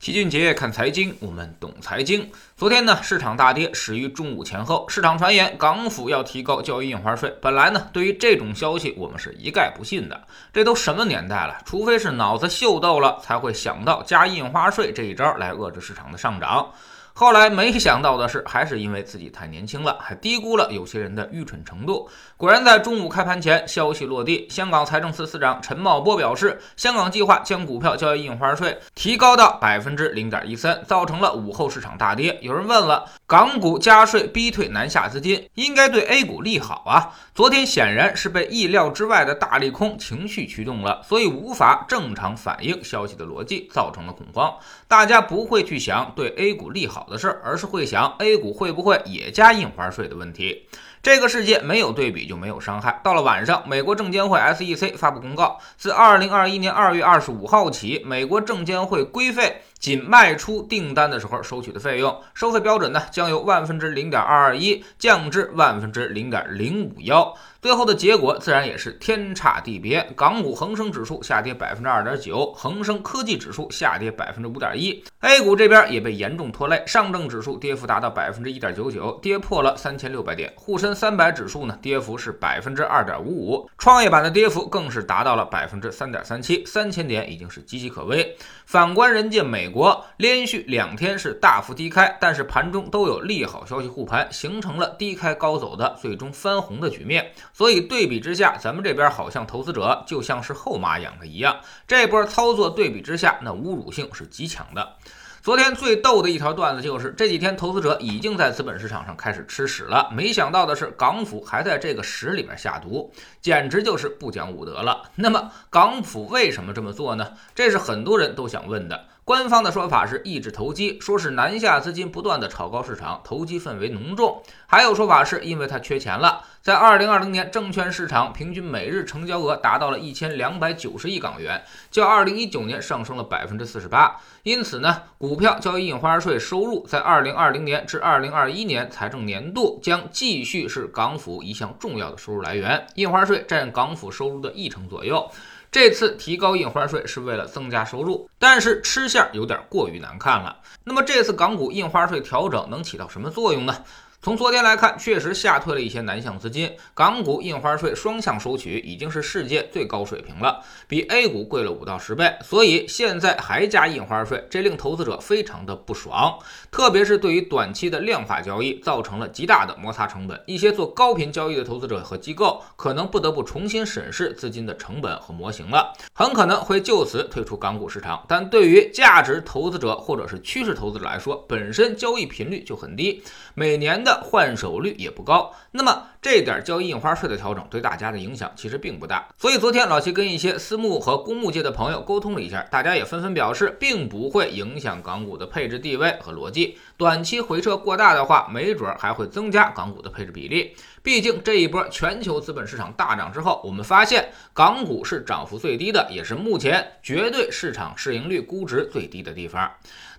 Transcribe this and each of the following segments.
齐俊杰看财经，我们懂财经。昨天呢，市场大跌，始于中午前后。市场传言港府要提高交易印花税。本来呢，对于这种消息，我们是一概不信的。这都什么年代了？除非是脑子秀逗了，才会想到加印花税这一招来遏制市场的上涨。后来没想到的是，还是因为自己太年轻了，还低估了有些人的愚蠢程度。果然，在中午开盘前，消息落地，香港财政司司长陈茂波表示，香港计划将股票交易印花税提高到百分之零点一三，造成了午后市场大跌。有人问了，港股加税逼退南下资金，应该对 A 股利好啊？昨天显然是被意料之外的大利空情绪驱动了，所以无法正常反映消息的逻辑，造成了恐慌。大家不会去想对 A 股利好的事儿，而是会想 A 股会不会也加印花税的问题。这个世界没有对比就没有伤害。到了晚上，美国证监会 SEC 发布公告，自二零二一年二月二十五号起，美国证监会规费仅卖出订单的时候收取的费用，收费标准呢将由万分之零点二二一降至万分之零点零五幺。最后的结果自然也是天差地别。港股恒生指数下跌百分之二点九，恒生科技指数下跌百分之五点一，A 股这边也被严重拖累，上证指数跌幅达到百分之一点九九，跌破了三千六百点。沪深三百指数呢，跌幅是百分之二点五五，创业板的跌幅更是达到了百分之三点三七，三千点已经是岌岌可危。反观人家美国，连续两天是大幅低开，但是盘中都有利好消息护盘，形成了低开高走的最终翻红的局面。所以对比之下，咱们这边好像投资者就像是后妈养的一样，这波操作对比之下，那侮辱性是极强的。昨天最逗的一条段子就是，这几天投资者已经在资本市场上开始吃屎了，没想到的是，港府还在这个屎里面下毒，简直就是不讲武德了。那么，港府为什么这么做呢？这是很多人都想问的。官方的说法是抑制投机，说是南下资金不断的炒高市场，投机氛围浓重。还有说法是因为他缺钱了。在二零二零年，证券市场平均每日成交额达到了一千两百九十亿港元，较二零一九年上升了百分之四十八。因此呢，股票交易印花税收入在二零二零年至二零二一年财政年度将继续是港府一项重要的收入来源，印花税占港府收入的一成左右。这次提高印花税是为了增加收入，但是吃相有点过于难看了。那么这次港股印花税调整能起到什么作用呢？从昨天来看，确实吓退了一些南向资金。港股印花税双向收取已经是世界最高水平了，比 A 股贵了五到十倍。所以现在还加印花税，这令投资者非常的不爽。特别是对于短期的量化交易，造成了极大的摩擦成本。一些做高频交易的投资者和机构，可能不得不重新审视资金的成本和模型了，很可能会就此退出港股市场。但对于价值投资者或者是趋势投资者来说，本身交易频率就很低，每年的。换手率也不高，那么这点交易印花税的调整对大家的影响其实并不大。所以昨天老齐跟一些私募和公募界的朋友沟通了一下，大家也纷纷表示，并不会影响港股的配置地位和逻辑。短期回撤过大的话，没准还会增加港股的配置比例。毕竟这一波全球资本市场大涨之后，我们发现港股是涨幅最低的，也是目前绝对市场市盈率估值最低的地方。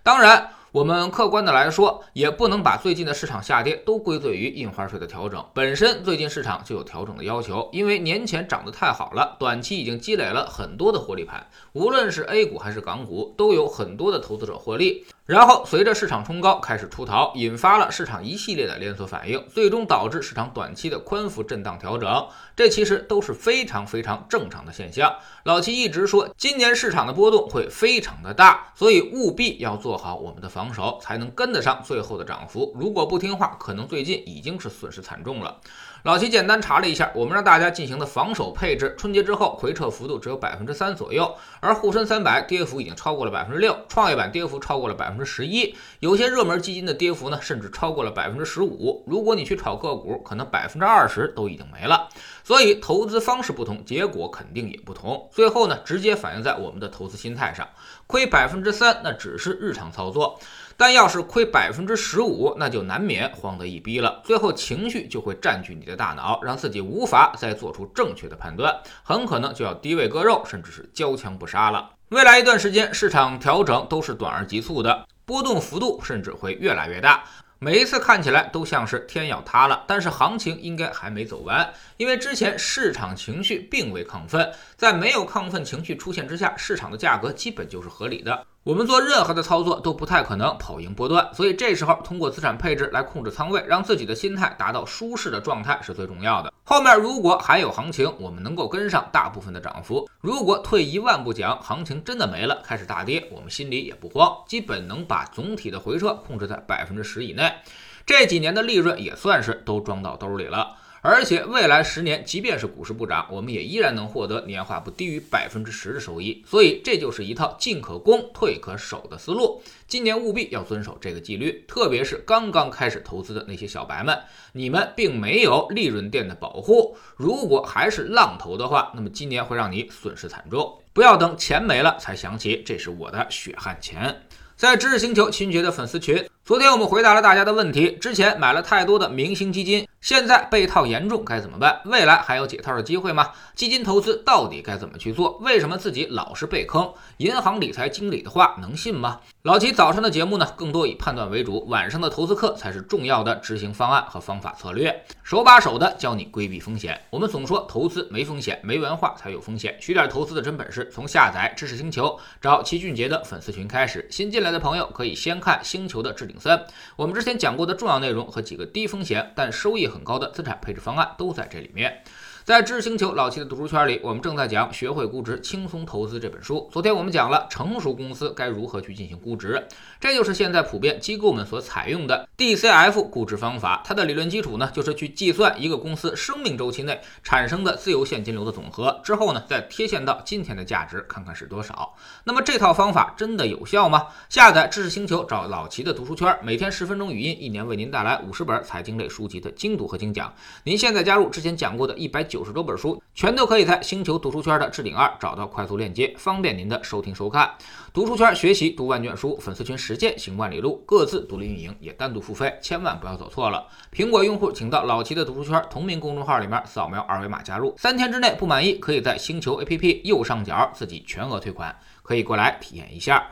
当然。我们客观的来说，也不能把最近的市场下跌都归罪于印花税的调整。本身最近市场就有调整的要求，因为年前涨得太好了，短期已经积累了很多的获利盘。无论是 A 股还是港股，都有很多的投资者获利。然后随着市场冲高开始出逃，引发了市场一系列的连锁反应，最终导致市场短期的宽幅震荡调整。这其实都是非常非常正常的现象。老七一直说，今年市场的波动会非常的大，所以务必要做好我们的防守，才能跟得上最后的涨幅。如果不听话，可能最近已经是损失惨重了。老齐简单查了一下，我们让大家进行的防守配置，春节之后回撤幅度只有百分之三左右，而沪深三百跌幅已经超过了百分之六，创业板跌幅超过了百分之十一，有些热门基金的跌幅呢，甚至超过了百分之十五。如果你去炒个股，可能百分之二十都已经没了。所以投资方式不同，结果肯定也不同。最后呢，直接反映在我们的投资心态上，亏百分之三那只是日常操作。但要是亏百分之十五，那就难免慌得一逼了。最后情绪就会占据你的大脑，让自己无法再做出正确的判断，很可能就要低位割肉，甚至是交枪不杀了。未来一段时间，市场调整都是短而急促的，波动幅度甚至会越来越大。每一次看起来都像是天要塌了，但是行情应该还没走完，因为之前市场情绪并未亢奋，在没有亢奋情绪出现之下，市场的价格基本就是合理的。我们做任何的操作都不太可能跑赢波段，所以这时候通过资产配置来控制仓位，让自己的心态达到舒适的状态是最重要的。后面如果还有行情，我们能够跟上大部分的涨幅；如果退一万步讲，行情真的没了，开始大跌，我们心里也不慌，基本能把总体的回撤控制在百分之十以内。这几年的利润也算是都装到兜里了。而且未来十年，即便是股市不涨，我们也依然能获得年化不低于百分之十的收益。所以这就是一套进可攻、退可守的思路。今年务必要遵守这个纪律，特别是刚刚开始投资的那些小白们，你们并没有利润垫的保护。如果还是浪头的话，那么今年会让你损失惨重。不要等钱没了才想起这是我的血汗钱。在知识星球秦爵的粉丝群。昨天我们回答了大家的问题：之前买了太多的明星基金，现在被套严重该怎么办？未来还有解套的机会吗？基金投资到底该怎么去做？为什么自己老是被坑？银行理财经理的话能信吗？老齐早上的节目呢，更多以判断为主，晚上的投资课才是重要的执行方案和方法策略，手把手的教你规避风险。我们总说投资没风险，没文化才有风险。学点投资的真本事，从下载知识星球找齐俊杰的粉丝群开始。新进来的朋友可以先看星球的置顶三，我们之前讲过的重要内容和几个低风险但收益很高的资产配置方案都在这里面。在知识星球老七的读书圈里，我们正在讲《学会估值，轻松投资》这本书。昨天我们讲了成熟公司该如何去进行估值，这就是现在普遍机构们所采用的 DCF 估值方法。它的理论基础呢，就是去计算一个公司生命周期内产生的自由现金流的总和，之后呢，再贴现到今天的价值，看看是多少。那么这套方法真的有效吗？下载知识星球，找老齐的读书圈，每天十分钟语音，一年为您带来五十本财经类书籍的精读和精讲。您现在加入之前讲过的一百九。九十多本书，全都可以在星球读书圈的置顶二找到快速链接，方便您的收听收看。读书圈学习读万卷书，粉丝群实践行万里路，各自独立运营，也单独付费，千万不要走错了。苹果用户请到老齐的读书圈同名公众号里面扫描二维码加入，三天之内不满意，可以在星球 APP 右上角自己全额退款，可以过来体验一下。